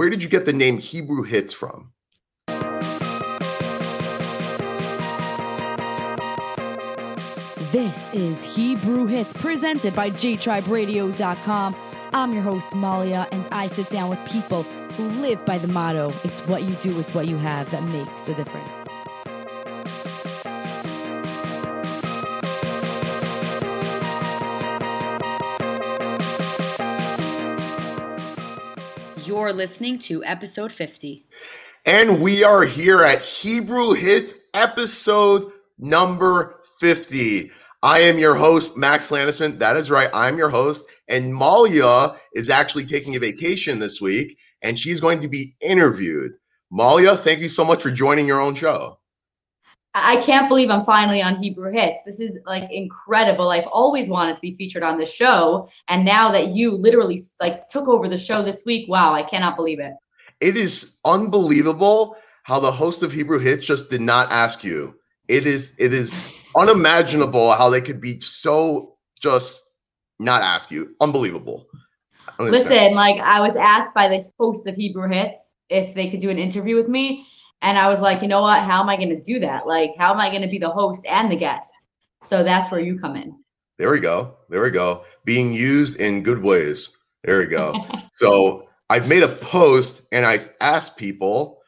where did you get the name Hebrew Hits from? This is Hebrew Hits presented by JTribeRadio.com. I'm your host, Malya, and I sit down with people who live by the motto it's what you do with what you have that makes a difference. You're listening to episode 50. And we are here at Hebrew Hits episode number 50. I am your host, Max Landisman. That is right. I'm your host. And Malya is actually taking a vacation this week and she's going to be interviewed. Malya, thank you so much for joining your own show. I can't believe I'm finally on Hebrew Hits. This is like incredible. I've always wanted to be featured on the show. And now that you literally like took over the show this week, wow, I cannot believe it. It is unbelievable how the host of Hebrew Hits just did not ask you. It is it is unimaginable how they could be so just not ask you. Unbelievable. Listen, like I was asked by the host of Hebrew Hits if they could do an interview with me. And I was like, you know what? How am I going to do that? Like, how am I going to be the host and the guest? So that's where you come in. There we go. There we go. Being used in good ways. There we go. so I've made a post and I asked people,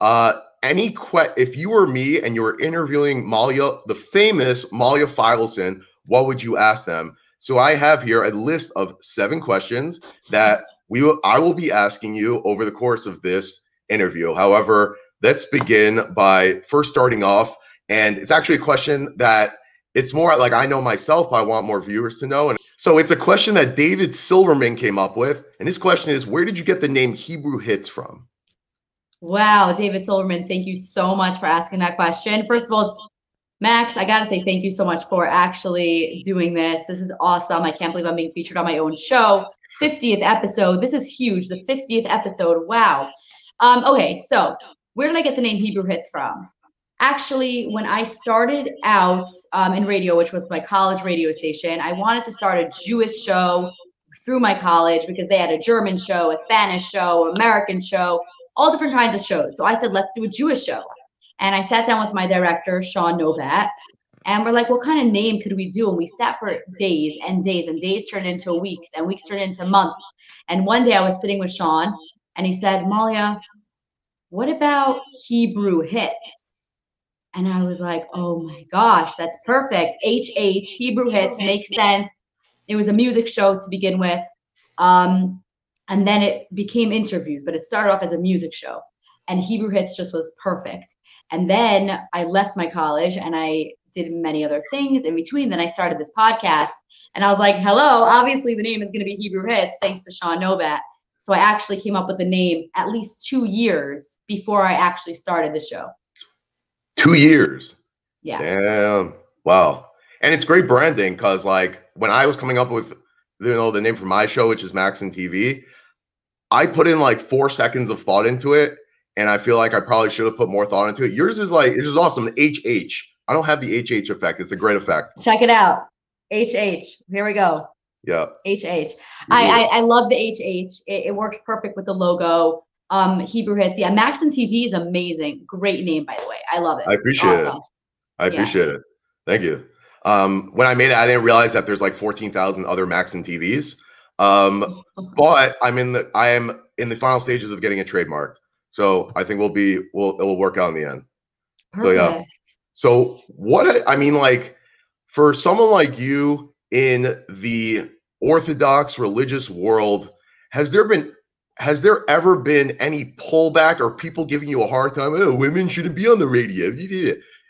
uh, any que- if you were me and you were interviewing Malya, the famous Malya Feivelson, what would you ask them? So I have here a list of seven questions that we will, I will be asking you over the course of this interview. However, let's begin by first starting off, and it's actually a question that it's more like I know myself, I want more viewers to know. And so it's a question that David Silverman came up with, and his question is, where did you get the name Hebrew Hits from? Wow, David Silverman, thank you so much for asking that question. First of all, Max, I got to say thank you so much for actually doing this. This is awesome. I can't believe I'm being featured on my own show. 50th episode. This is huge. The 50th episode. Wow. Um, okay, so where did I get the name Hebrew Hits from? Actually, when I started out um, in radio, which was my college radio station, I wanted to start a Jewish show through my college because they had a German show, a Spanish show, American show, all different kinds of shows. So I said, let's do a Jewish show. And I sat down with my director, Sean Nobat, and we're like, what kind of name could we do? And we sat for days and days, and days turned into weeks, and weeks turned into months. And one day I was sitting with Sean, and he said, Malya, what about Hebrew hits? And I was like, oh my gosh, that's perfect. HH, Hebrew hits, makes sense. It was a music show to begin with. Um, and then it became interviews, but it started off as a music show. And Hebrew Hits just was perfect. And then I left my college and I did many other things in between. Then I started this podcast and I was like, hello, obviously the name is going to be Hebrew Hits thanks to Sean Nobat. So I actually came up with the name at least two years before I actually started the show. Two years. Yeah. Damn. Wow. And it's great branding because like when I was coming up with you know the name for my show, which is Max and TV, I put in like four seconds of thought into it, and I feel like I probably should have put more thought into it. Yours is like it's just awesome. HH. I don't have the HH effect. It's a great effect. Check it out. HH. Here we go. Yeah. HH. I, I, I love the HH. It, it works perfect with the logo. Um, Hebrew hits. Yeah, Max and TV is amazing. Great name, by the way. I love it. I appreciate awesome. it. I appreciate yeah. it. Thank you. Um, when I made it, I didn't realize that there's like 14,000 other Max and TVs. Um, but I'm in the I am in the final stages of getting it trademarked. So I think we'll be we'll it will work out in the end. Perfect. So yeah. So what I mean, like for someone like you in the Orthodox religious world, has there been has there ever been any pullback or people giving you a hard time? Oh, women shouldn't be on the radio.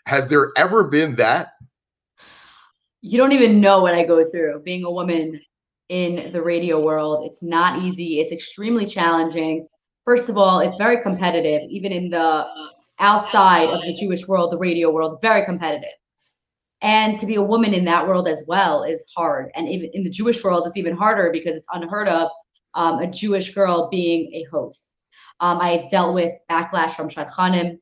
Has there ever been that? You don't even know what I go through being a woman in the radio world. It's not easy. It's extremely challenging first of all, it's very competitive, even in the uh, outside of the Jewish world, the radio world, very competitive. And to be a woman in that world as well is hard. And even in the Jewish world, it's even harder because it's unheard of um, a Jewish girl being a host. Um, I've dealt with backlash from shadchanim.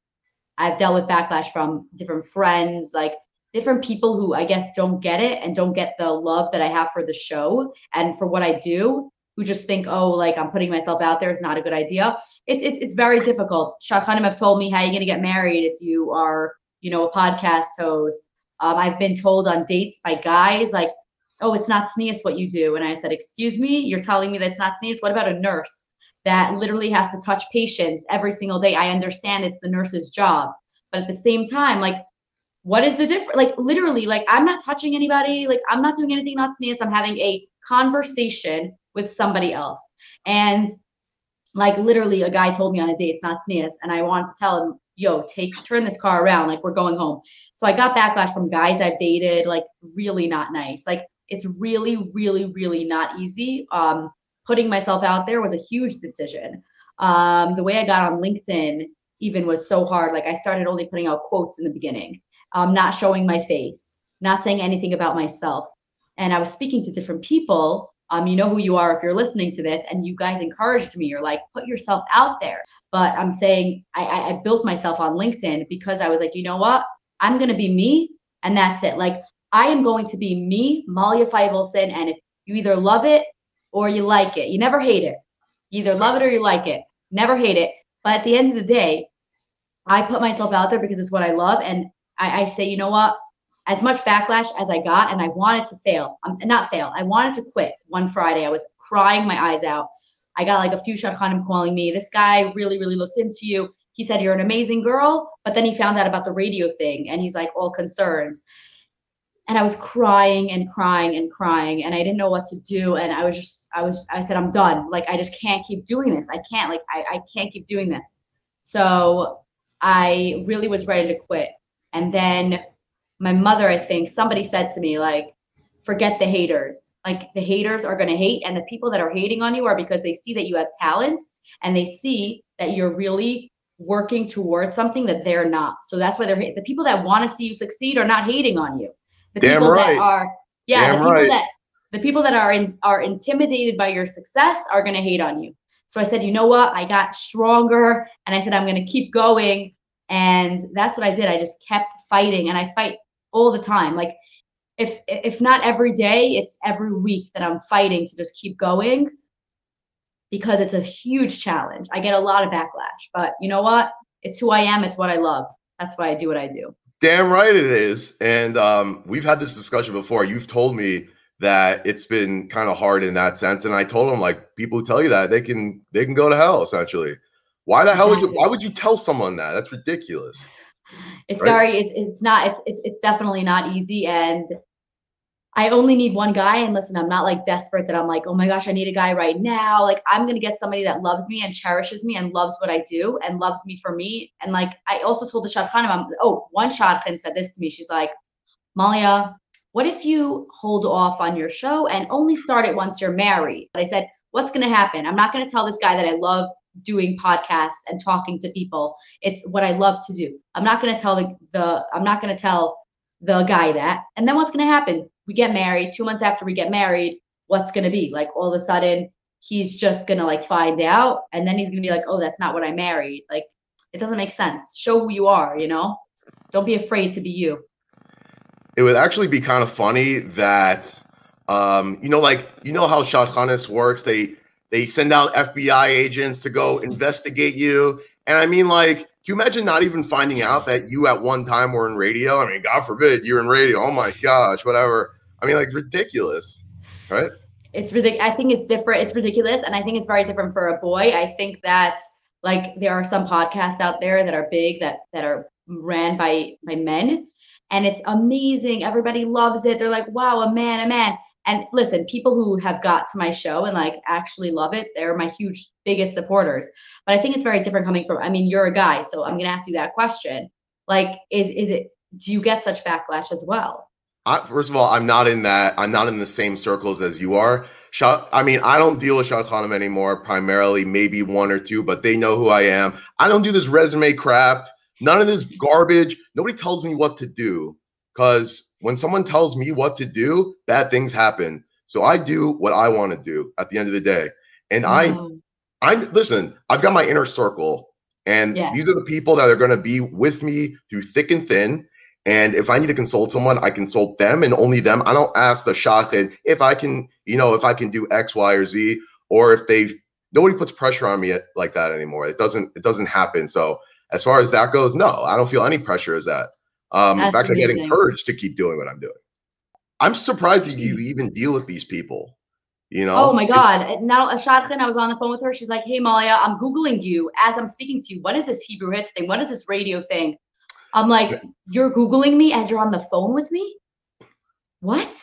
I've dealt with backlash from different friends, like different people who I guess don't get it and don't get the love that I have for the show and for what I do who just think, oh, like I'm putting myself out there is not a good idea. It's it's it's very difficult. Shadchanim have told me how are you're gonna get married if you are, you know, a podcast host. Um, I've been told on dates by guys like, oh, it's not tznius what you do. And I said, excuse me, you're telling me that's not tznius? What about a nurse that literally has to touch patients every single day? I understand it's the nurse's job. But at the same time, like, what is the difference? Like, literally, like, I'm not touching anybody. Like, I'm not doing anything not tznius. I'm having a conversation with somebody else. And like literally a guy told me on a date, it's not tznius. And I wanted to tell him, yo, take turn this car around. Like we're going home. So I got backlash from guys I've dated, like really not nice. Like it's really, really, really not easy. Um, putting myself out there was a huge decision. Um, the way I got on LinkedIn even was so hard. Like I started only putting out quotes in the beginning, um, not showing my face, not saying anything about myself. And I was speaking to different people um, you know who you are if you're listening to this and you guys encouraged me. You're like put yourself out there. But i'm saying i i built myself on linkedin because i was like you know what? I'm to be me and that's it. Like i am going to be me malya feivelson and if you either love it or you like it you never hate it. You either love it or you like it. Never hate it. But at the end of the day i put myself out there because it's what i love and I, I say you know what as much backlash as I got, and I wanted to fail. Um, not fail. I wanted to quit one Friday. I was crying my eyes out. I got like a few shadchanim calling me. This guy really, really looked into you. He said you're an amazing girl, but then he found out about the radio thing, and he's like all concerned. And I was crying and crying and crying, and I didn't know what to do. And I was just, I was, I said, I'm done. Like I just can't keep doing this. I can't, like, I, I can't keep doing this. So I really was ready to quit. And then my mother, I think somebody said to me, like, forget the haters. Like the haters are going to hate, and the people that are hating on you are because they see that you have talent and they see that you're really working towards something that they're not. So that's why they're the people that want to see you succeed are not hating on you. The Damn people right. that are yeah, Damn the people right. that the people that are in are intimidated by your success are going to hate on you. So I said, you know what? I got stronger and I said I'm going to keep going and that's what I did. I just kept fighting and I fight all the time. Like if if not every day, it's every week that I'm fighting to just keep going because it's a huge challenge. I get a lot of backlash, but you know what? It's who I am. It's what I love. That's why I do what I do. Damn right it is. And um, we've had this discussion before. You've told me that it's been kind of hard in that sense. And I told him like people who tell you that they can they can go to hell essentially. Why the hell would you why would you tell someone that? That's ridiculous. It's Right. very it's it's not it's it's it's definitely not easy and I only need one guy and listen, I'm not like desperate that I'm like, oh my gosh, I need a guy right now. Like I'm gonna get somebody that loves me and cherishes me and loves what I do and loves me for me. And like I also told the Shadchanim, um, I'm oh, one Shadchan said this to me. She's like, Malya, what if you hold off on your show and only start it once you're married? I said, what's gonna happen? I'm not gonna tell this guy that I love doing podcasts and talking to people. It's what I love to do. I'm not gonna tell the, the I'm not gonna tell the guy that. And then what's gonna happen? We get married. Two months after we get married, what's gonna be? Like all of a sudden, he's just gonna like find out, and then he's gonna be like, oh, that's not what I married. Like it doesn't make sense. Show who you are. You know. Don't be afraid to be you. It would actually be kind of funny that um, you know, like you know how Shadchanis works. They they send out FBI agents to go investigate you. And I mean, like, can you imagine not even finding out that you at one time were in radio? I mean, God forbid you're in radio. Oh my gosh, whatever. I mean, like ridiculous, right? it's ridiculous. I think it's different. It's ridiculous, and I think it's very different for a boy. I think that like there are some podcasts out there that are big that that are ran by by men, and it's amazing. Everybody loves it. They're like, "Wow, a man, a man." And listen, people who have got to my show and like actually love it, they're my huge biggest supporters. But I think it's very different coming from. I mean, you're a guy, so I'm gonna ask you that question. Like, is is it? Do you get such backlash as well? I, first of all, I'm not in that. I'm not in the same circles as you are. Shah, I mean, I don't deal with Shadchanim anymore. Primarily, maybe one or two, but they know who I am. I don't do this resume crap. None of this garbage. Nobody tells me what to do. Because when someone tells me what to do, bad things happen. So I do what I want to do at the end of the day. And I, Mm. I listen. I've got my inner circle, and Yeah. these are the people that are going to be with me through thick and thin. And if I need to consult someone, I consult them and only them. I don't ask the shadchan if I can, you know, if I can do X, Y, or Z. or if they nobody puts pressure on me like that anymore. It doesn't it doesn't happen. So as far as that goes, no, I don't feel any pressure as that. Um, in fact, I get encouraged to keep doing what I'm doing. I'm surprised that you even deal with these people. You know? Oh my God. Now, Shadchan, I was on the phone with her. She's like, Hey, Malya, I'm Googling you as I'm speaking to you. What is this Hebrew hits thing? What is this radio thing? I'm like, You're Googling me as you're on the phone with me? What?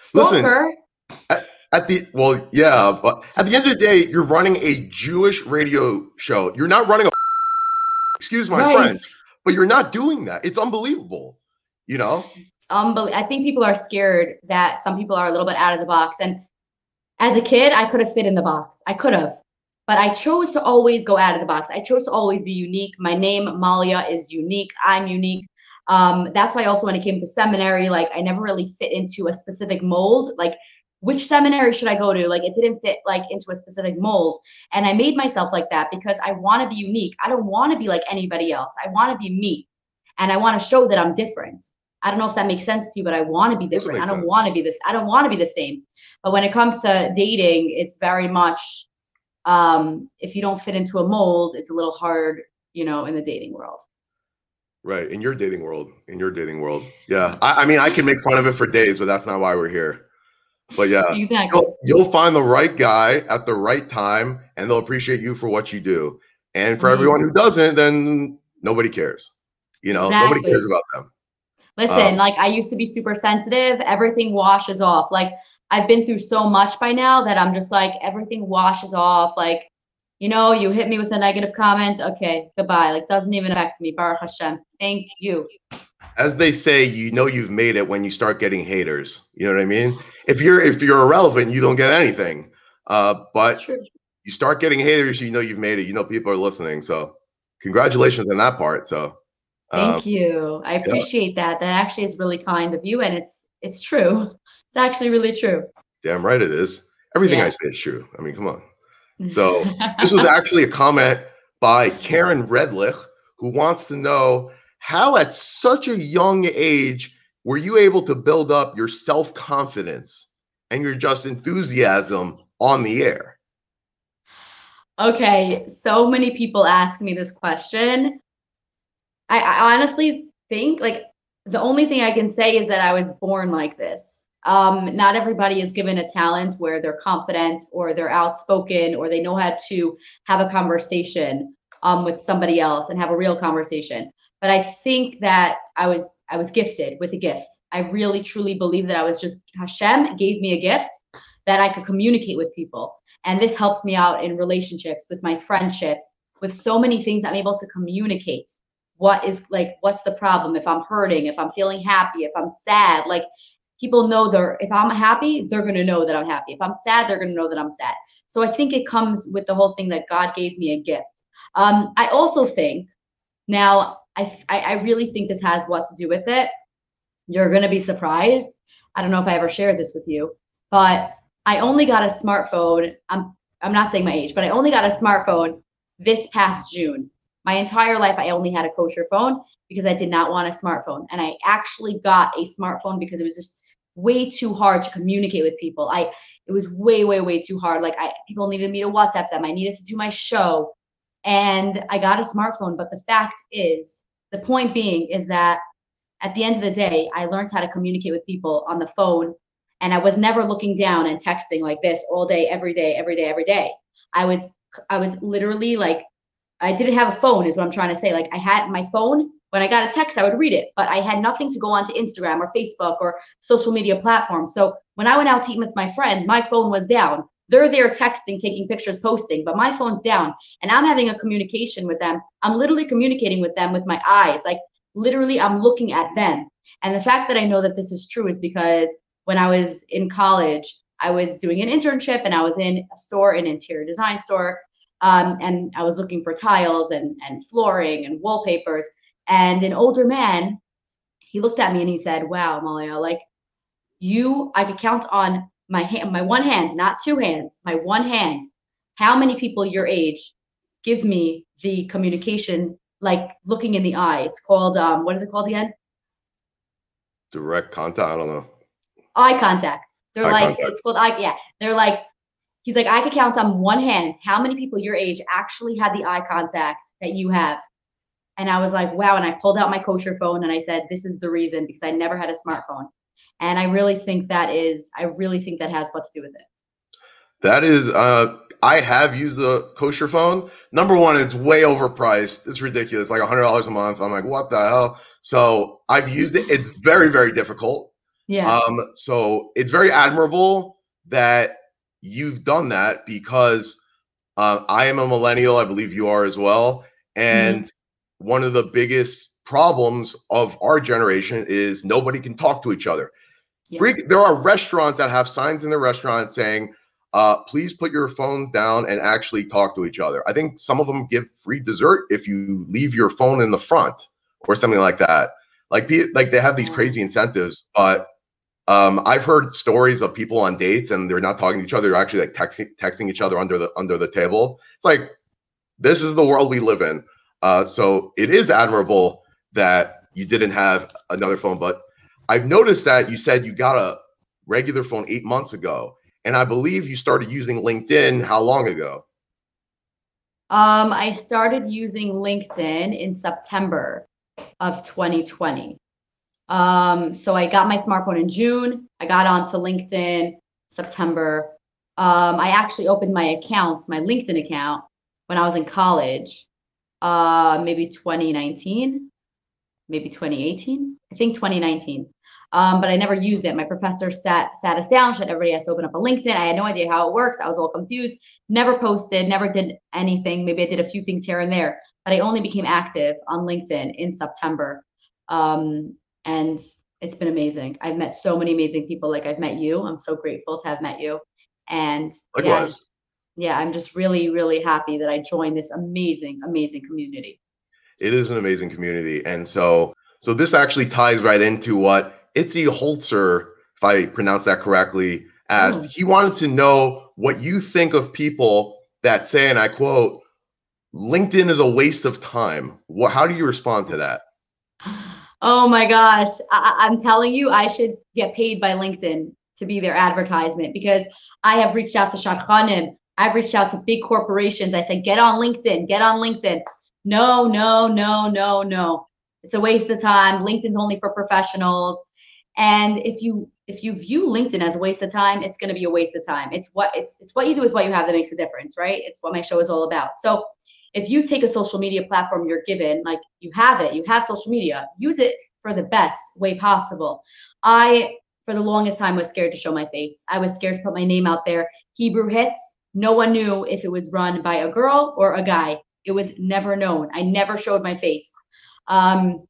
Stalker. Listen, at, at the, well, yeah, but at the end of the day, you're running a Jewish radio show. You're not running a, excuse my right. French, but you're not doing that. It's unbelievable, you know? Unbelievable. I think people are scared that some people are a little bit out of the box. And as a kid, I could have fit in the box. I could have. But I chose to always go out of the box. I chose to always be unique. My name, Malya, is unique. I'm unique. Um, that's why also when it came to seminary, like I never really fit into a specific mold. Like which seminary should I go to? Like it didn't fit like into a specific mold. And I made myself like that because I want to be unique. I don't want to be like anybody else. I want to be me. And I want to show that I'm different. I don't know if that makes sense to you, but I want to be different. I don't want to be this. I don't want to be the same. But when it comes to dating, it's very much um, if you don't fit into a mold, it's a little hard, you know, in the dating world. Right. In your dating world. In your dating world. Yeah. I, I mean, I can make fun of it for days, but that's not why we're here. But yeah, exactly. You'll, you'll find the right guy at the right time, and they'll appreciate you for what you do. And for mm-hmm. everyone who doesn't, then nobody cares. You know, exactly. nobody cares about them. Listen, um, like I used to be super sensitive. Everything washes off. Like I've been through so much by now that I'm just like everything washes off. Like, you know, you hit me with a negative comment. Okay, goodbye. Like doesn't even affect me. Baruch Hashem. Thank you. As they say, you know you've made it when you start getting haters. You know what I mean? If you're if you're irrelevant, you don't get anything. Uh, but you start getting haters, you know you've made it. You know people are listening. So congratulations on that part. So Thank um, you. I appreciate yeah. that. That actually is really kind of you, and it's it's true. It's actually really true. Damn right it is. Everything yeah. I say is true. I mean, come on. So this was actually a comment by Karen Redlich, who wants to know how at such a young age were you able to build up your self-confidence and your just enthusiasm on the air? Okay, so many people ask me this question. I, I honestly think like the only thing I can say is that I was born like this. Um, not everybody is given a talent where they're confident or they're outspoken or they know how to have a conversation um, with somebody else and have a real conversation. But I think that I was I was gifted with a gift. I really truly believe that I was just Hashem gave me a gift that I could communicate with people. And this helps me out in relationships, with my friendships, with so many things I'm able to communicate. What is like what's the problem? If i'm hurting if i'm feeling happy if i'm sad like people know they're if i'm happy they're going to know that i'm happy. If i'm sad they're going to know that i'm sad. So i think it comes with the whole thing that god gave me a gift. Um, i also think now I, I really think this has what to do with it you're going to be surprised i don't know if i ever shared this with you but i only got a smartphone i'm i'm not saying my age but i only got a smartphone this past june my entire life, I only had a kosher phone because I did not want a smartphone. And I actually got a smartphone because it was just way too hard to communicate with people. I it was way, way, way too hard. Like I people needed me to WhatsApp them. I needed to do my show. And I got a smartphone. But the fact is, the point being is that at the end of the day, I learned how to communicate with people on the phone. And I was never looking down and texting like this all day, every day, every day, every day. I was I was literally like I didn't have a phone, is what I'm trying to say. Like I had my phone. When I got a text, I would read it, but I had nothing to go onto Instagram or Facebook or social media platforms. So when I went out to eat with my friends, my phone was down. They're there texting, taking pictures, posting, but my phone's down and I'm having a communication with them. I'm literally communicating with them with my eyes. Like literally, I'm looking at them. And the fact that I know that this is true is because when I was in college, I was doing an internship and I was in a store, an interior design store, um, and I was looking for tiles and, and flooring and wallpapers. And an older man, he looked at me and he said, Wow, Malya, like you, I could count on my hand, my one hand, not two hands, my one hand, how many people your age give me the communication, like looking in the eye. It's called, um, what is it called again? Direct contact. I don't know. Eye contact. They're eye like, contact. it's called eye. Yeah. They're like, He's like, I could count on one hand how many people your age actually had the eye contact that you have. And I was like, wow. And I pulled out my kosher phone and I said, this is the reason because I never had a smartphone. And I really think that is, I really think that has what to do with it. That is, uh, I have used the kosher phone. Number one, it's way overpriced. It's ridiculous, like hundred dollars a month. I'm like, what the hell? So I've used it. It's very, very difficult. Yeah. Um, so it's very admirable that you've done that because uh, I am a millennial. I believe you are as well. And mm-hmm. one of the biggest problems of our generation is nobody can talk to each other. Yeah. Freak, there are restaurants that have signs in the restaurant saying, uh, please put your phones down and actually talk to each other. I think some of them give free dessert if you leave your phone in the front or something like that. Like, like they have these crazy incentives, but um, I've heard stories of people on dates and they're not talking to each other; they're actually like texting, texting each other under the under the table. It's like this is the world we live in. Uh, so it is admirable that you didn't have another phone, but I've noticed that you said you got a regular phone eight months ago. And I believe you started using LinkedIn how long ago? Um, I started using LinkedIn in September of 2020. Um, so I got my smartphone in June. I got onto LinkedIn September. Um, I actually opened my account, my LinkedIn account, when I was in college, uh, maybe 2019, maybe 2018. I think 2019 um, but I never used it. My professor sat sat us down, said everybody has to open up a LinkedIn. I had no idea how it works. I was all confused. Never posted, never did anything. Maybe I did a few things here and there, but I only became active on LinkedIn in September. Um, and it's been amazing. I've met so many amazing people. Like I've met you. I'm so grateful to have met you. And Likewise. yeah, yeah, I'm just really, really happy that I joined this amazing, amazing community. It is an amazing community. And so so this actually ties right into what Itzy Holzer, if I pronounce that correctly, asked, oh. he wanted to know what you think of people that say, and I quote, LinkedIn is a waste of time. What, how do you respond to that? Oh my gosh. I, am telling you, I should get paid by LinkedIn to be their advertisement because I have reached out to Shadchanim. I've reached out to big corporations. I said, get on LinkedIn, get on LinkedIn. No, no, no, no, no. It's a waste of time. LinkedIn's only for professionals. And if you if you view LinkedIn as a waste of time, it's going to be a waste of time. It's what it's it's what you do with what you have that makes a difference, right? It's what my show is all about. So if you take a social media platform you're given, like you have it, you have social media, use it for the best way possible. I for the longest time was scared to show my face. I was scared to put my name out there. Hebrew hits, no one knew if it was run by a girl or a guy. It was never known. I never showed my face. Um,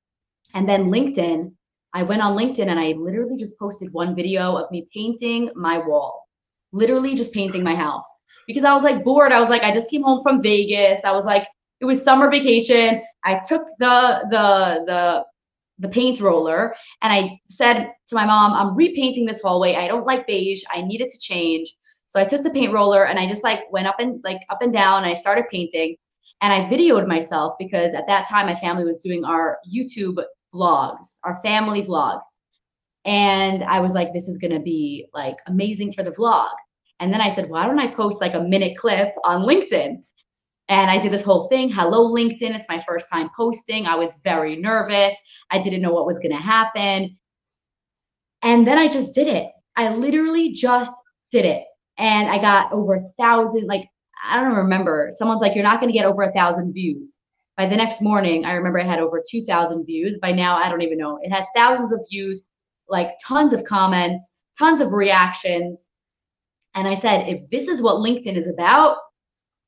and then LinkedIn, I went on LinkedIn and I literally just posted one video of me painting my wall, literally just painting my house because I was like bored. I was like, I just came home from Vegas. I was like, it was summer vacation. I took the the the the paint roller and I said to my mom, I'm repainting this hallway. I don't like beige. I need it to change. So I took the paint roller and I just like went up and like up and down. And I started painting and I videoed myself because at that time my family was doing our YouTube vlogs, our family vlogs. And I was like, this is going to be like amazing for the vlog. And then I said, why don't I post like a minute clip on LinkedIn? And I did this whole thing. Hello, LinkedIn. It's my first time posting. I was very nervous. I didn't know what was going to happen. And then I just did it. I literally just did it. And I got over a thousand, like, I don't remember. Someone's like, you're not going to get over a thousand views. By the next morning, I remember I had over 2,000 views. By now, I don't even know. It has thousands of views, like tons of comments, tons of reactions. And I said, if this is what LinkedIn is about,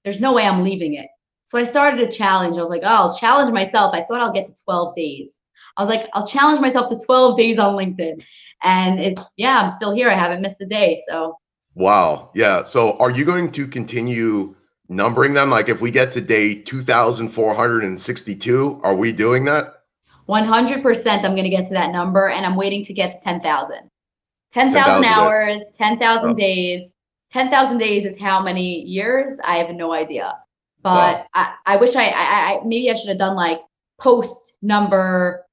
there's no way I'm leaving it. So I started a challenge. I was like, oh, I'll challenge myself. I thought I'll get to 12 days. I was like, I'll challenge myself to 12 days on LinkedIn. And it's, yeah, I'm still here. I haven't missed a day. So, wow. Yeah. So, are you going to continue numbering them? Like if we get to day 2,462, are we doing that? 100% I'm going to get to that number and I'm waiting to get to 10,000. 10,000 hours, 10,000 oh. days. 10,000 days is how many years? I have no idea. But wow. I, I wish I, I, I, maybe I should have done like post number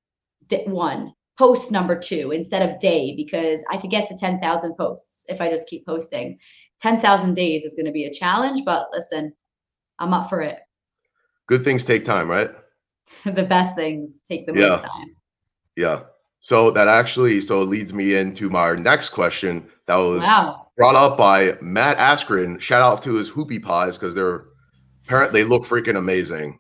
one, post number two instead of day because I could get to 10,000 posts if I just keep posting. 10,000 days is going to be a challenge, but listen, I'm up for it. Good things take time, right? the best things take the Yeah. most time. Yeah. So that actually so it leads me into my next question that was Wow. brought up by Matt Askren. Shout out to his whoopie pies because they're apparently they look freaking amazing.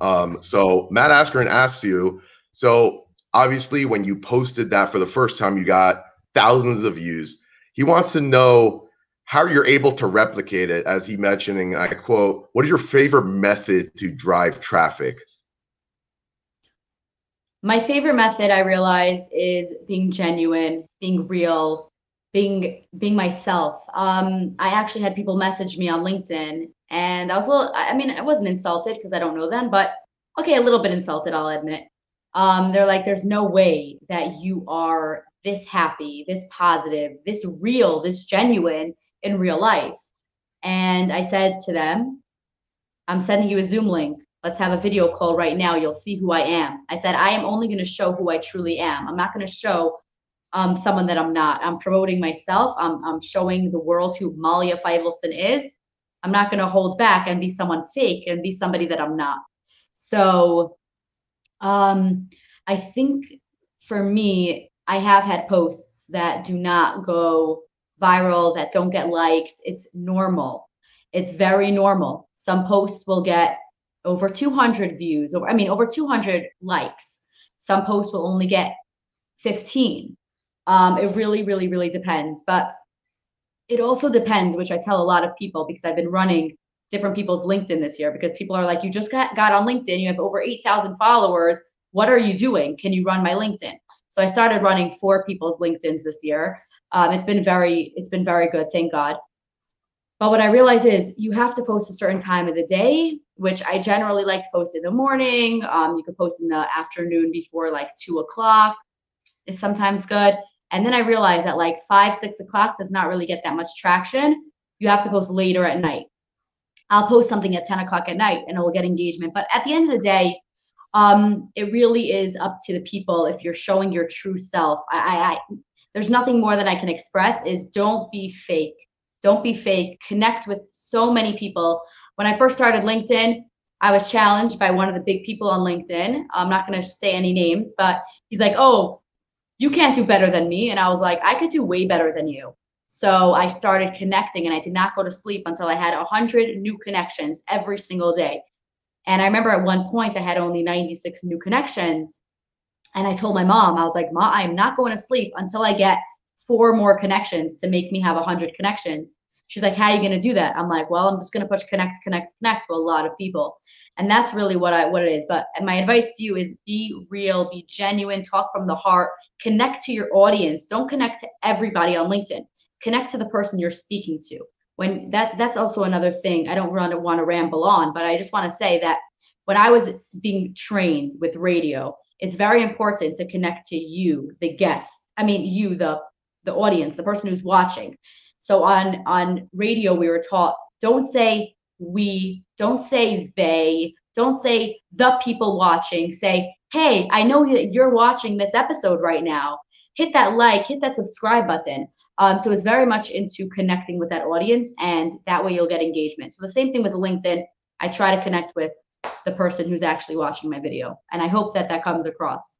Um, so Matt Askren asks you, so obviously when you posted that for the first time, you got thousands of views. He wants to know how you're able to replicate it, as he mentioning, I quote, what is your favorite method to drive traffic? My favorite method I realized is being genuine, being real, being being myself. Um, I actually had people message me on LinkedIn and I was a little I mean, I wasn't insulted because I don't know them, but okay, a little bit insulted, I'll admit. Um, they're like, there's no way that you are this happy, this positive, this real, this genuine in real life. And I said to them, I'm sending you a Zoom link. Let's have a video call right now. You'll see who I am. I said, I am only going to show who I truly am. I'm not going to show um, someone that I'm not. I'm promoting myself. I'm, I'm showing the world who Malya Feivelson is. I'm not going to hold back and be someone fake and be somebody that I'm not. So um, I think for me, I have had posts that do not go viral, that don't get likes. It's normal. It's very normal. Some posts will get over 200 views, or I mean, over 200 likes. Some posts will only get 15. Um, it really, really, really depends. But it also depends, which I tell a lot of people because I've been running different people's LinkedIn this year because people are like, you just got, got on LinkedIn, you have over 8,000 followers. What are you doing? Can you run my LinkedIn? So I started running four people's LinkedIn's this year. Um, it's been very, it's been very good, thank God. But what I realize is you have to post a certain time of the day, which I generally like to post in the morning. Um, you could post in the afternoon before like two o'clock is sometimes good. And then I realized that like five, six o'clock does not really get that much traction. You have to post later at night. I'll post something at 10 o'clock at night and it will get engagement. But at the end of the day, um, it really is up to the people if you're showing your true self. I, I, I there's nothing more that I can express is don't be fake. Don't be fake. Connect with so many people. When I first started LinkedIn, I was challenged by one of the big people on LinkedIn. I'm not going to say any names, but he's like, "Oh, you can't do better than me." And I was like, "I could do way better than you." So I started connecting and I did not go to sleep until I had 100 new connections every single day. And I remember at one point I had only 96 new connections. And I told my mom, I was like, "Ma, I'm not going to sleep until I get four more connections to make me have 100 connections." She's like, "How are you going to do that?" I'm like, "Well, I'm just going to push connect, connect, connect to a lot of people." And that's really what I what it is. But my advice to you is be real, be genuine, talk from the heart, connect to your audience. Don't connect to everybody on LinkedIn. Connect to the person you're speaking to. When that that's also another thing. I don't want to want to ramble on, but I just want to say that when I was being trained with radio, it's very important to connect to you, the guest. I mean, you, the the audience, the person who's watching. So on on radio, we were taught don't say we, don't say they, don't say the people watching. Say, hey, I know that you're watching this episode right now. Hit that like, hit that subscribe button. Um, so it's very much into connecting with that audience, and that way you'll get engagement. So the same thing with LinkedIn. I try to connect with the person who's actually watching my video, and I hope that that comes across.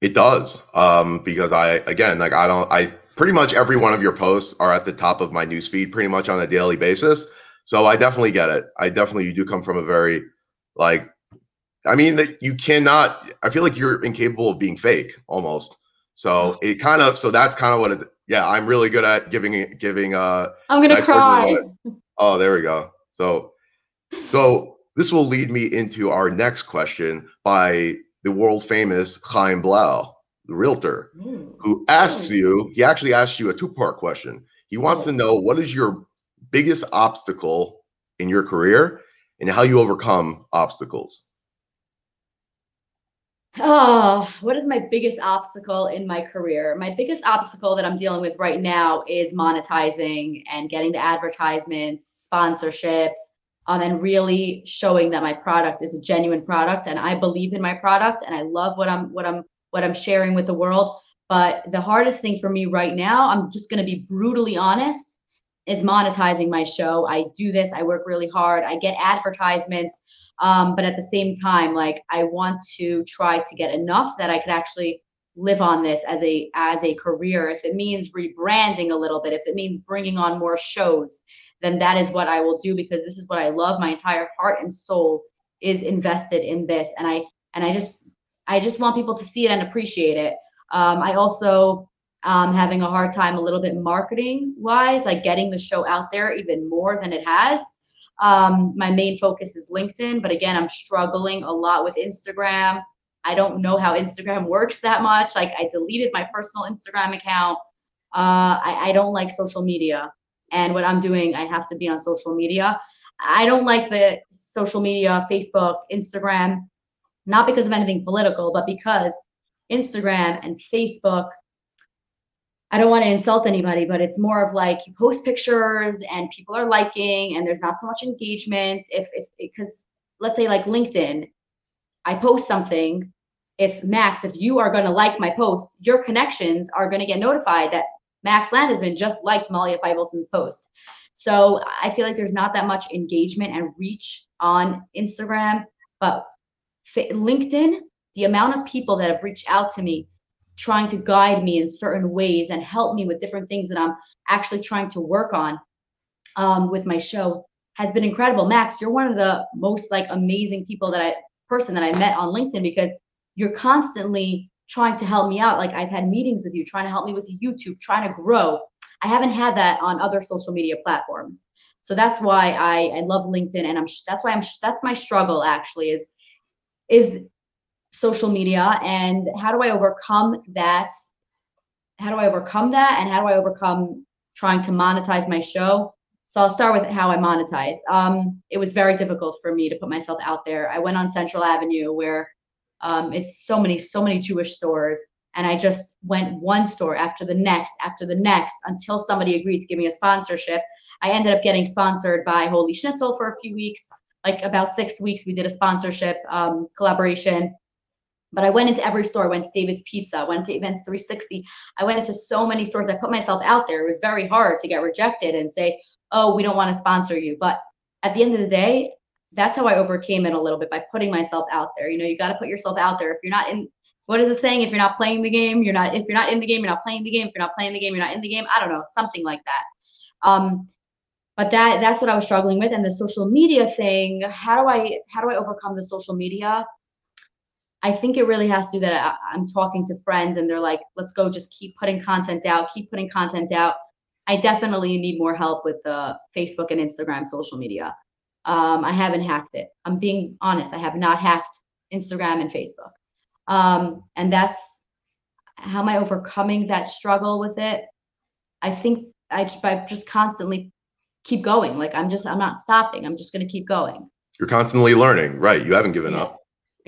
It does. Um, because I again like I don't I pretty much every one of your posts are at the top of my newsfeed pretty much on a daily basis. So I definitely get it. I definitely you do come from a very like I mean that you cannot I feel like you're incapable of being fake almost. So it kind of so that's kind of what it yeah, I'm really good at giving giving uh I'm gonna nice cry. Oh, there we go. So so this will lead me into our next question by the world famous Chaim Blau, the realtor, Mm. who asks you, he actually asked you a two-part question. He wants to know what is your biggest obstacle in your career and how you overcome obstacles. Oh, what is my biggest obstacle in my career? My biggest obstacle that I'm dealing with right now is monetizing and getting the advertisements, sponsorships, um, and really showing that my product is a genuine product and I believe in my product and I love what I'm what I'm what I'm sharing with the world. But the hardest thing for me right now, I'm just going to be brutally honest, is monetizing my show. I do this, I work really hard, I get advertisements. Um, but at the same time, like I want to try to get enough that I could actually live on this as a as a career if it means rebranding a little bit if it means bringing on more shows then that is what i will do because this is what i love my entire heart and soul is invested in this and i and i just i just want people to see it and appreciate it um, i also um, having a hard time a little bit marketing wise, like getting the show out there even more than it has. Um, my main focus is LinkedIn, but again, I'm struggling a lot with Instagram. I don't know how Instagram works that much. Like I deleted my personal Instagram account. Uh, I, I don't like social media. And what I'm doing, I have to be on social media. I don't like the social media, Facebook, Instagram, not because of anything political, but because Instagram and Facebook I don't want to insult anybody, but it's more of like you post pictures and people are liking and there's not so much engagement. If if because let's say like LinkedIn, I post something. If Max, if you are going to like my post, your connections are going to get notified that Max Landesman just liked Malya Feivelson's post. So I feel like there's not that much engagement and reach on Instagram, but LinkedIn, the amount of people that have reached out to me trying to guide me in certain ways and help me with different things that I'm actually trying to work on um, with my show has been incredible. Max, you're one of the most like amazing people that I person that I met on LinkedIn because you're constantly trying to help me out. Like I've had meetings with you, trying to help me with YouTube, trying to grow. I haven't had that on other social media platforms. So that's why I, I love LinkedIn and I'm that's why I'm that's my struggle actually is is social media and how do I overcome that? How do I overcome that? And how do I overcome trying to monetize my show? So I'll start with how I monetize. Um, it was very difficult for me to put myself out there. I went on Central Avenue where um, it's so many, so many Jewish stores. And I just went one store after the next, after the next, until somebody agreed to give me a sponsorship. I ended up getting sponsored by Holy Schnitzel for a few weeks. Like about six weeks, we did a sponsorship um, collaboration. But I went into every store. I went to David's Pizza, went to Events 360. I went into so many stores. I put myself out there. It was very hard to get rejected and say, oh, we don't want to sponsor you. But at the end of the day, that's how I overcame it a little bit by putting myself out there. You know, you got to put yourself out there. If you're not in, what is it saying? If you're not playing the game, you're not, if you're not in the game, you're not playing the game. If you're not playing the game, you're not in the game. I don't know, something like that. Um, but that that's what I was struggling with. And the social media thing, how do I how do I overcome the social media? I think it really has to do that I, am talking to friends and they're like, let's go just keep putting content out, keep putting content out. I definitely need more help with the Facebook and Instagram social media. Um, I haven't hacked it. I'm being honest. I have not hacked Instagram and Facebook. Um, and that's how am I overcoming that struggle with it? I think I by just constantly keep going. Like I'm just, I'm not stopping. I'm just going to keep going. You're constantly learning, right? You haven't given yeah. up.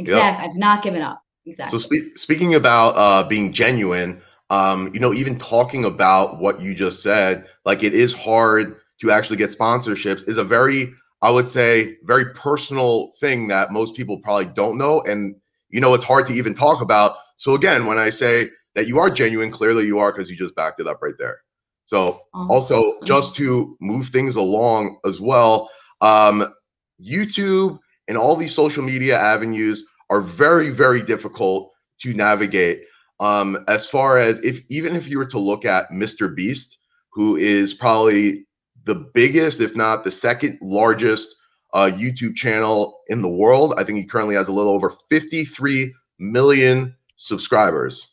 Exactly. Yep. I've not given up. Exactly. So spe- speaking about uh, being genuine, um, you know, even talking about what you just said, like it is hard to actually get sponsorships is a very, I would say, very personal thing that most people probably don't know. And, you know, it's hard to even talk about. So again, when I say that you are genuine, clearly you are because you just backed it up right there. So also just to move things along as well, um, YouTube and all these social media avenues are very, very difficult to navigate. Um, as far as if even if you were to look at Mr. Beast, who is probably the biggest, if not the second largest uh, YouTube channel in the world. I think he currently has a little over 53 million subscribers.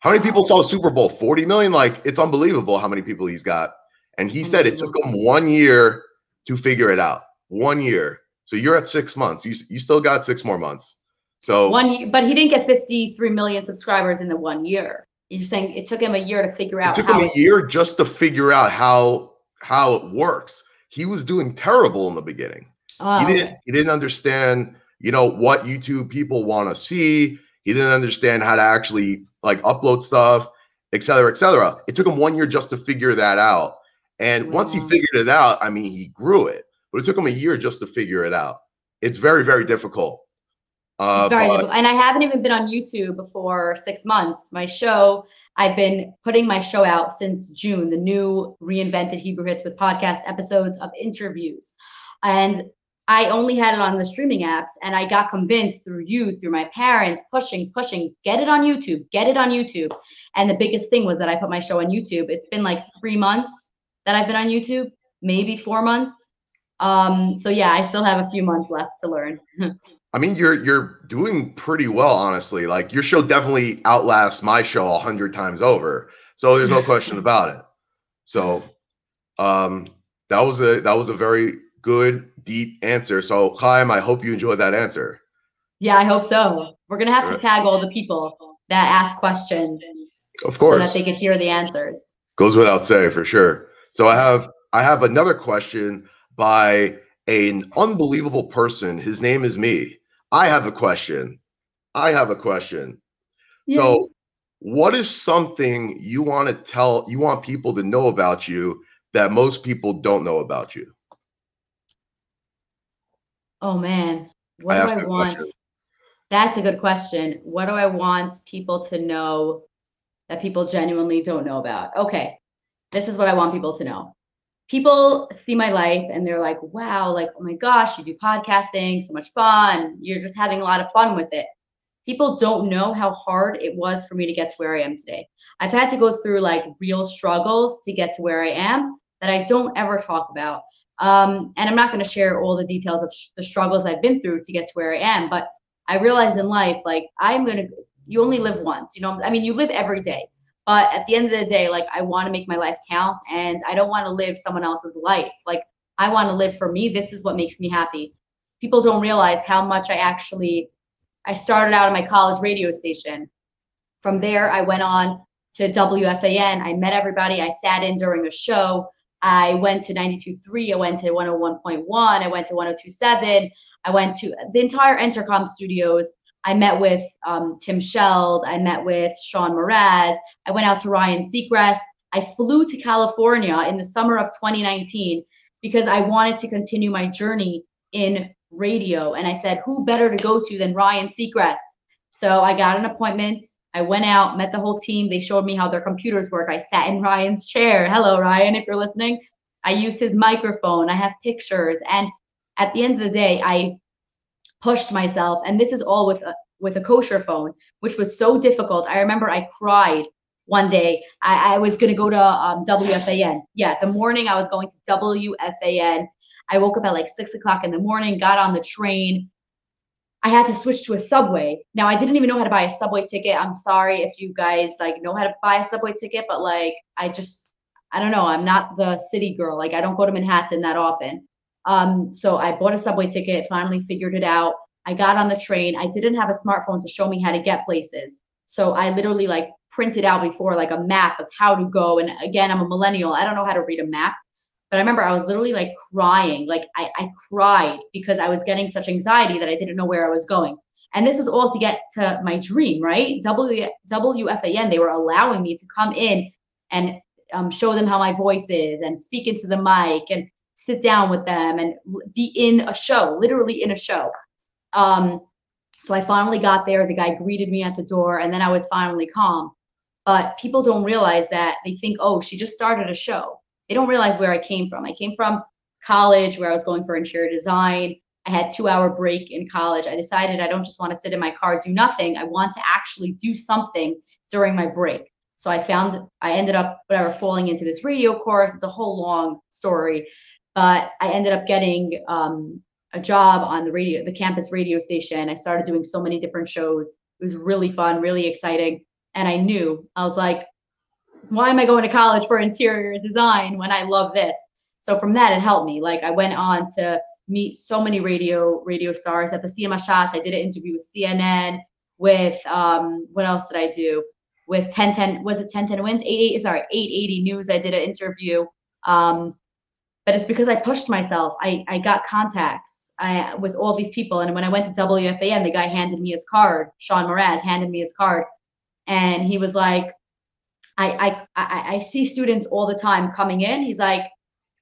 How many people saw Super Bowl? 40 million? Like, it's unbelievable how many people he's got. And he said it took him one year to figure it out. One year. So you're at six months. You, you still got six more months. So one year, but he didn't get 53 million subscribers in the one year. You're saying it took him a year to figure out. It took him a year just to figure out how how it works. He was doing terrible in the beginning. Oh, he didn't. Okay. He didn't understand, you know, what YouTube people want to see. He didn't understand how to actually like upload stuff, et cetera, et cetera. It took him one year just to figure that out. And once he figured it out, I mean, he grew it. But it took him a year just to figure it out. It's very, very difficult. Uh, very but- difficult. And I haven't even been on YouTube for six months. My show, I've been putting my show out since June, the new reinvented Hebrew Hits with podcast episodes of interviews. And I only had it on the streaming apps, and I got convinced through you, through my parents, pushing, pushing, get it on YouTube, get it on YouTube. And the biggest thing was that I put my show on YouTube. It's been like three months that I've been on YouTube, maybe four months. Um, so yeah, I still have a few months left to learn. I mean, you're you're doing pretty well, honestly. Like your show definitely outlasts my show a hundred times over. So there's no question about it. So um that was a that was a very good, deep answer. So Chaim, I hope you enjoyed that answer. Yeah, I hope so. We're gonna have to tag all the people that ask questions Of course, so that they could hear the answers. Goes without saying for sure. So I have I have another question by an unbelievable person. His name is me. I have a question. I have a question. So, what is something you want to tell you want people to know about you that most people don't know about you? Oh man, what I do I want? question. That's a good question. What do I want people to know that people genuinely don't know about? Okay, this is what I want people to know. People see my life and they're like, wow, like, oh my gosh, you do podcasting, so much fun. You're just having a lot of fun with it. People don't know how hard it was for me to get to where I am today. I've had to go through like real struggles to get to where I am that I don't ever talk about. Um, and I'm not going to share all the details of sh- the struggles I've been through to get to where I am, but I realized in life, like I'm gonna, you only live once, you know. I mean, you live every day, but at the end of the day, like I want to make my life count, and I don't want to live someone else's life. Like I want to live for me. This is what makes me happy. People don't realize how much I actually. I started out at my college radio station. From there, I went on to WFAN. I met everybody. I sat in during a show. I went to 92.3. I went to 101.1. I went to 102.7. I went to the entire Entercom studios. I met with um, Tim Sheld. I met with Sean Mraz. I went out to Ryan Seacrest. I flew to California in the summer of 2019 because I wanted to continue my journey in radio. And I said, who better to go to than Ryan Seacrest? So I got an appointment. I went out, met the whole team. They showed me how their computers work. I sat in Ryan's chair. Hello, Ryan, if you're listening. I used his microphone. I have pictures. And at the end of the day, I pushed myself. And this is all with a, with a kosher phone, which was so difficult. I remember I cried one day. I, I was going to go to um, WFAN. Yeah, the morning I was going to WFAN. I woke up at like six o'clock in the morning, got on the train. I had to switch to a subway. Now I didn't even know how to buy a subway ticket. I'm sorry if you guys like know how to buy a subway ticket, but like I just I don't know. I'm not the city girl. Like I don't go to Manhattan that often. Um, so I bought a subway ticket, finally figured it out. I got on the train. I didn't have a smartphone to show me how to get places. So I literally like printed out before like a map of how to go. And again, I'm a millennial. I don't know how to read a map. But I remember I was literally like crying. Like I, I cried because I was getting such anxiety that I didn't know where I was going. And this was all to get to my dream, right? W WFAN, they were allowing me to come in and um, show them how my voice is and speak into the mic and sit down with them and be in a show, literally in a show. Um, so I finally got there. The guy greeted me at the door, and then I was finally calm. But people don't realize that they think, oh, she just started a show. They don't realize where I came from. I came from college where I was going for interior design. I had two hour break in college. I decided I don't just want to sit in my car, do nothing. I want to actually do something during my break. So I found I ended up whatever falling into this radio course. It's a whole long story, but I ended up getting um, a job on the radio, the campus radio station. I started doing so many different shows. It was really fun, really exciting. And I knew I was like, why am I going to college for interior design when I love this? So from that, it helped me. Like I went on to meet so many radio radio stars at the CMA Shots. I did an interview with CNN. With um, what else did I do? With 1010 was it 1010 wins? 88 sorry 880 News. I did an interview. Um, but it's because I pushed myself. I I got contacts I, with all these people, and when I went to WFAN, the guy handed me his card. Sean Moraz handed me his card, and he was like, I, I I I see students all the time coming in. He's like,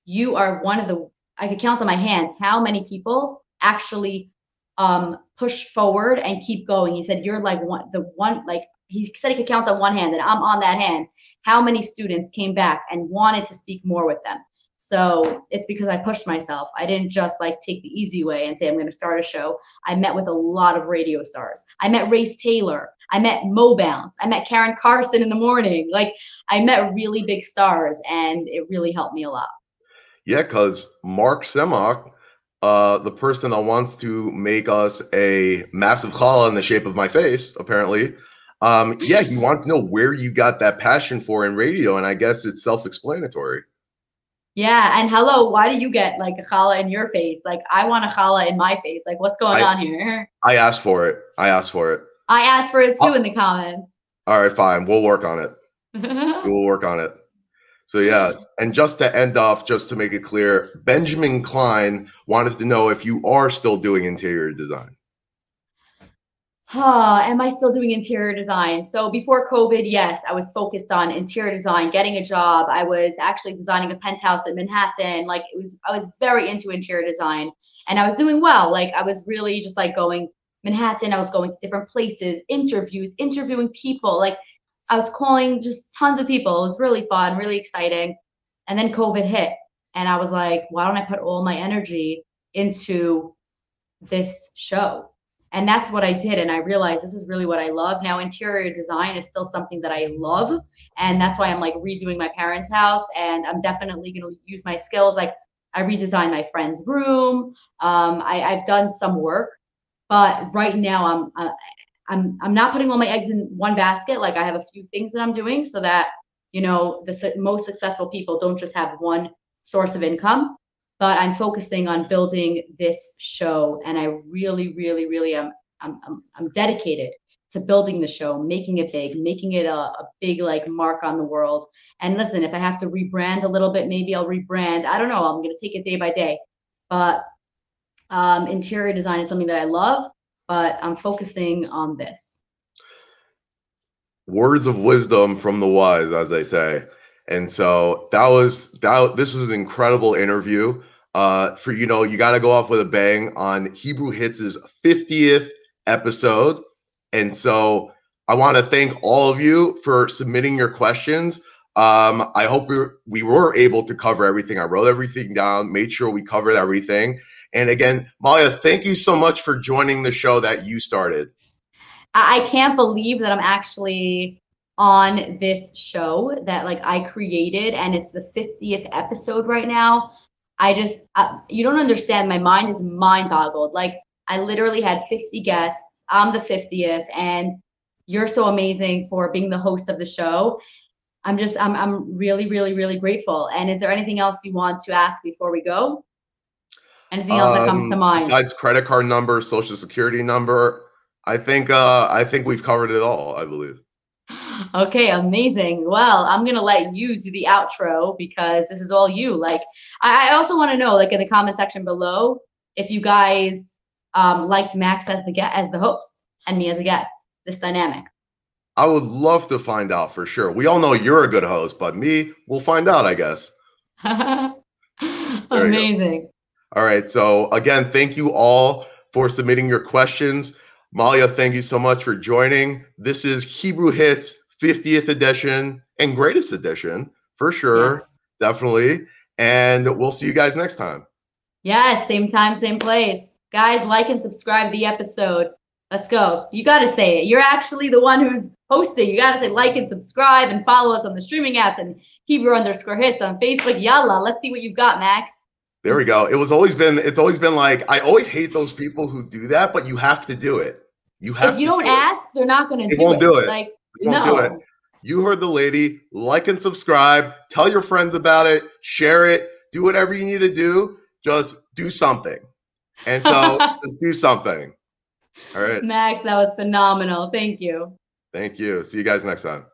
you are one of the I could count on my hands how many people actually um, push forward and keep going. He said, You're like one, the one, like, he said he could count on one hand, and I'm on that hand. How many students came back and wanted to speak more with them? So it's because I pushed myself. I didn't just like take the easy way and say, I'm going to start a show. I met with a lot of radio stars. I met Race Taylor. I met Mo Bounce. I met Karen Carson in the morning. Like I met really big stars and it really helped me a lot. Yeah, because Mark Semock, uh, the person that wants to make us a massive challah in the shape of my face, apparently. Um, yeah, he wants to know where you got that passion for in radio, and I guess it's self-explanatory. Yeah, and hello, why do you get like a challah in your face? Like I want a challah in my face. Like what's going I, on here? I asked for it. I asked for it. I asked for it too I'll, in the comments. All right, fine. We'll work on it. we'll work on it. So yeah, and just to end off, just to make it clear, Benjamin Klein wanted to know if you are still doing interior design huh, am I still doing interior design? So before COVID, yes, I was focused on interior design, getting a job. I was actually designing a penthouse in Manhattan. Like it was, I was very into interior design and I was doing well. Like I was really just like going Manhattan. I was going to different places, interviews, interviewing people. Like I was calling just tons of people. It was really fun, really exciting. And then COVID hit. And I was like, why don't I put all my energy into this show? And that's what I did. And I realized this is really what I love. Now, interior design is still something that I love. And that's why I'm like redoing my parents' house. And I'm definitely going to use my skills. Like I redesigned my friend's room. Um, I, I've done some work, but right now I'm, uh, I'm, I'm not putting all my eggs in one basket. Like I have a few things that I'm doing so that, you know, the most successful people don't just have one source of income but I'm focusing on building this show, and I really, really, really am. I'm, I'm, I'm dedicated to building the show, making it big, making it a, a, big like mark on the world. And listen, if I have to rebrand a little bit, maybe I'll rebrand. I don't know. I'm going to take it day by day. But um, interior design is something that I love, but I'm focusing on this. Words of wisdom from the wise, as they say. And so that was that. This was an incredible interview. Uh, for you know, you got to go off with a bang on Hebrew Hits' 50th episode. And so I want to thank all of you for submitting your questions. Um, I hope we were, we were able to cover everything. I wrote everything down, made sure we covered everything. And again, Malya, thank you so much for joining the show that you started. I can't believe that I'm actually on this show that like I created and it's the 50th episode right now. I just uh, you don't understand my mind is mind boggled. Like I literally had 50 guests. I'm the 50th and you're so amazing for being the host of the show. I'm just I'm I'm really really really grateful. And is there anything else you want to ask before we go? Anything else um, that comes to um, mind? Besides credit card number, social security number, I think uh I think we've covered it all, I believe. Okay, amazing. Well, I'm gonna let you do the outro because this is all you. Like, I, I also want to know, like, in the comment section below, if you guys um, liked Max as the get as the host and me as a guest. This dynamic. I would love to find out for sure. We all know you're a good host, but me, we'll find out, I guess. Amazing. All right. So again, thank you all for submitting your questions. Malya, thank you so much for joining. This is Hebrew Hits 50th edition and greatest edition for sure. Yes. Definitely. And we'll see you guys next time. Yes, same time, same place. Guys, like and subscribe the episode. Let's go. You got to say it. You're actually the one who's hosting. You got to say like and subscribe and follow us on the streaming apps and Hebrew underscore hits on Facebook. Yalla, let's see what you've got, Max. There we go. It was always been, it's always been like, I always hate those people who do that, but you have to do it. You have if you don't do ask, it. they're not going to do won't it. do it. Like, you won't no. do it. You heard the lady. Like and subscribe. Tell your friends about it. Share it. Do whatever you need to do. Just do something. And so just do something. All right. Max, that was phenomenal. Thank you. Thank you. See you guys next time.